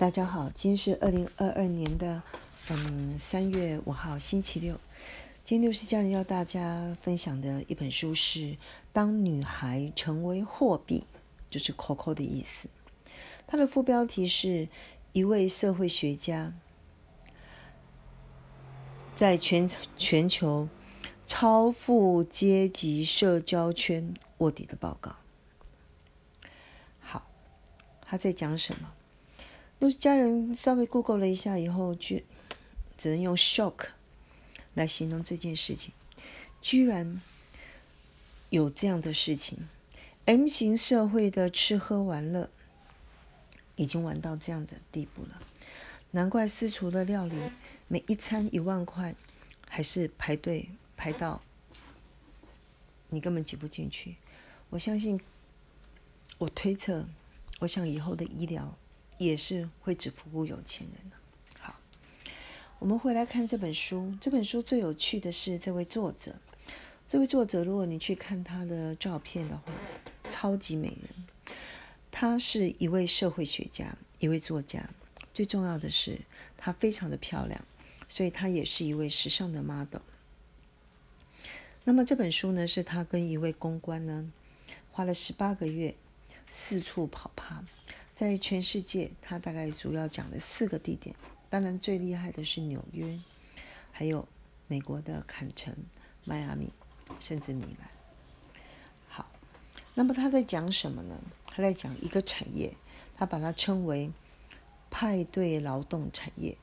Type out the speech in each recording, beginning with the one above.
大家好，今天是二零二二年的嗯三月五号星期六。今天六十家人要大家分享的一本书是《当女孩成为货币》，就是 “coco” 的意思。它的副标题是一位社会学家在全全球超富阶级社交圈卧底的报告。好，他在讲什么？都是家人稍微 Google 了一下以后，就只能用 shock 来形容这件事情。居然有这样的事情，M 型社会的吃喝玩乐已经玩到这样的地步了。难怪私厨的料理每一餐一万块，还是排队排到你根本挤不进去。我相信，我推测，我想以后的医疗。也是会只服务有钱人的。好，我们回来看这本书。这本书最有趣的是这位作者。这位作者，如果你去看他的照片的话，超级美人。他是一位社会学家，一位作家。最重要的是，他非常的漂亮，所以他也是一位时尚的 model。那么这本书呢，是他跟一位公关呢，花了十八个月，四处跑趴。在全世界，他大概主要讲了四个地点。当然，最厉害的是纽约，还有美国的坎城、迈阿密，甚至米兰。好，那么他在讲什么呢？他在讲一个产业，他把它称为派对劳动产业。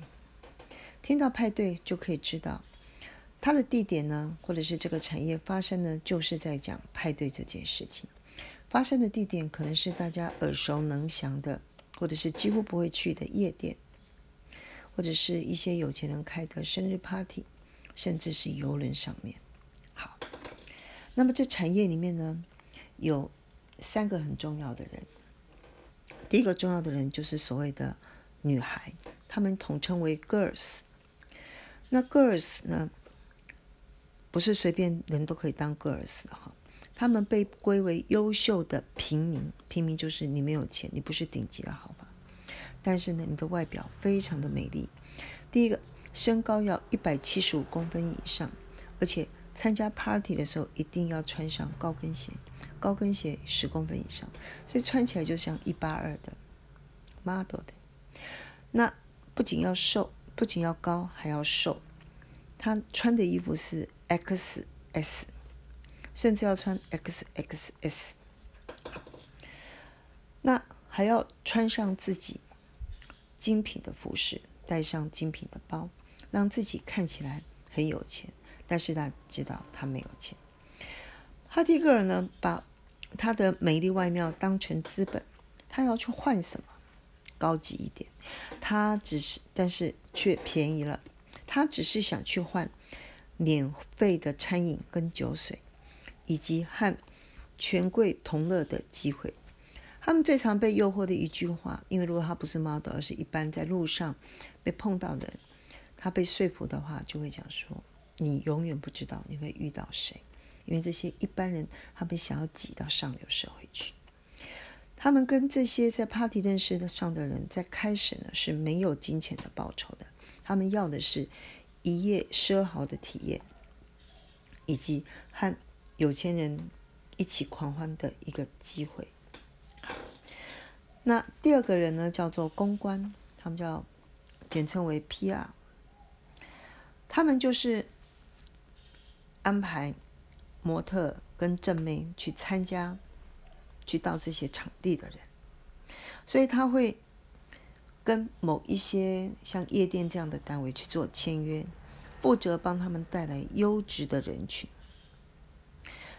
听到派对就可以知道，它的地点呢，或者是这个产业发生呢，就是在讲派对这件事情。发生的地点可能是大家耳熟能详的，或者是几乎不会去的夜店，或者是一些有钱人开的生日 party，甚至是游轮上面。好，那么这产业里面呢，有三个很重要的人。第一个重要的人就是所谓的女孩，他们统称为 girls。那 girls 呢，不是随便人都可以当 girls 的哈。他们被归为优秀的平民，平民就是你没有钱，你不是顶级的好吧？但是呢，你的外表非常的美丽。第一个，身高要一百七十五公分以上，而且参加 party 的时候一定要穿上高跟鞋，高跟鞋十公分以上，所以穿起来就像一八二的 model 的。那不仅要瘦，不仅要高，还要瘦。他穿的衣服是 XS。甚至要穿 XXS，那还要穿上自己精品的服饰，带上精品的包，让自己看起来很有钱。但是大家知道他没有钱。哈蒂格尔呢，把他的美丽外貌当成资本，他要去换什么？高级一点。他只是，但是却便宜了。他只是想去换免费的餐饮跟酒水。以及和权贵同乐的机会，他们最常被诱惑的一句话，因为如果他不是 model，而是一般在路上被碰到的人，他被说服的话，就会讲说：“你永远不知道你会遇到谁。”因为这些一般人，他们想要挤到上流社会去。他们跟这些在 party 认识的上的人，在开始呢是没有金钱的报酬的，他们要的是一夜奢豪的体验，以及和。有钱人一起狂欢的一个机会。那第二个人呢，叫做公关，他们叫简称为 PR。他们就是安排模特跟正妹去参加，去到这些场地的人，所以他会跟某一些像夜店这样的单位去做签约，负责帮他们带来优质的人群。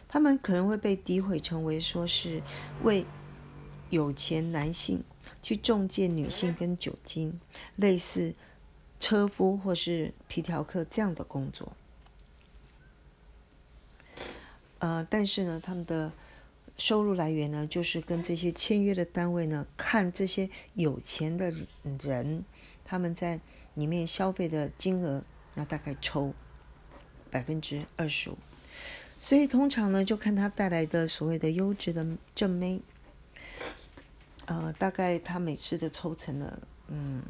他们可能会被诋毁，成为说是为有钱男性去中介女性跟酒精，类似车夫或是皮条客这样的工作。呃，但是呢，他们的收入来源呢，就是跟这些签约的单位呢，看这些有钱的人他们在里面消费的金额，那大概抽百分之二十五。所以通常呢，就看他带来的所谓的优质的正妹，呃，大概他每次的抽成呢，嗯，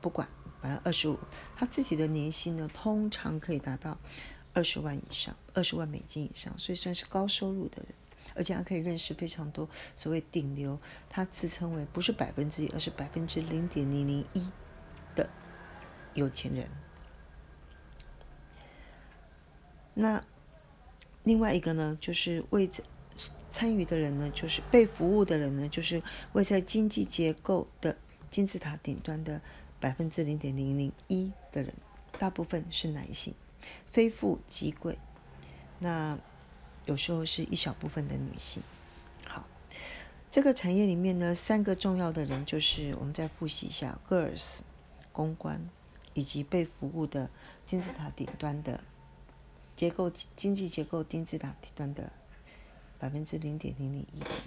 不管，反正二十五，他自己的年薪呢，通常可以达到二十万以上，二十万美金以上，所以算是高收入的人，而且他可以认识非常多所谓顶流，他自称为不是百分之一，而是百分之零点零零一的有钱人。那另外一个呢，就是为参与的人呢，就是被服务的人呢，就是位在经济结构的金字塔顶端的百分之零点零零一的人，大部分是男性，非富即贵。那有时候是一小部分的女性。好，这个产业里面呢，三个重要的人就是我们再复习一下：girls、公关以及被服务的金字塔顶端的。结构经济结构金字塔顶端的百分之零点零零一的人，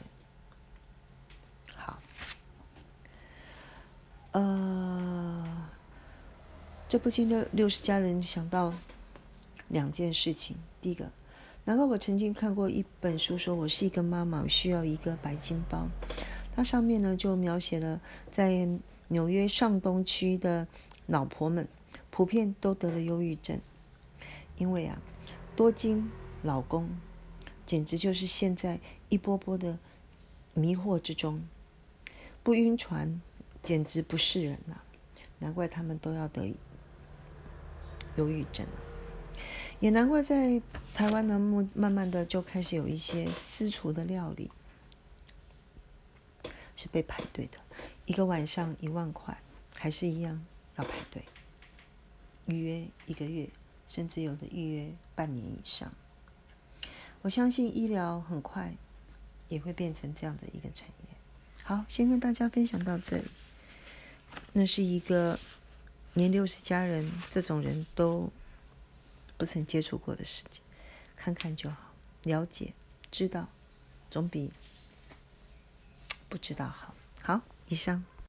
好，呃，这不禁六六十家人想到两件事情，第一个，难怪我曾经看过一本书，说我是一个妈妈，需要一个白金包，它上面呢就描写了在纽约上东区的老婆们普遍都得了忧郁症，因为啊。多金老公，简直就是陷在一波波的迷惑之中，不晕船，简直不是人呐！难怪他们都要得忧郁症了，也难怪在台湾呢，慢慢的就开始有一些私厨的料理是被排队的，一个晚上一万块，还是一样要排队预约一个月。甚至有的预约半年以上，我相信医疗很快也会变成这样的一个产业。好，先跟大家分享到这里。那是一个年六十家人这种人都不曾接触过的事情，看看就好，了解知道总比不知道好。好，以上。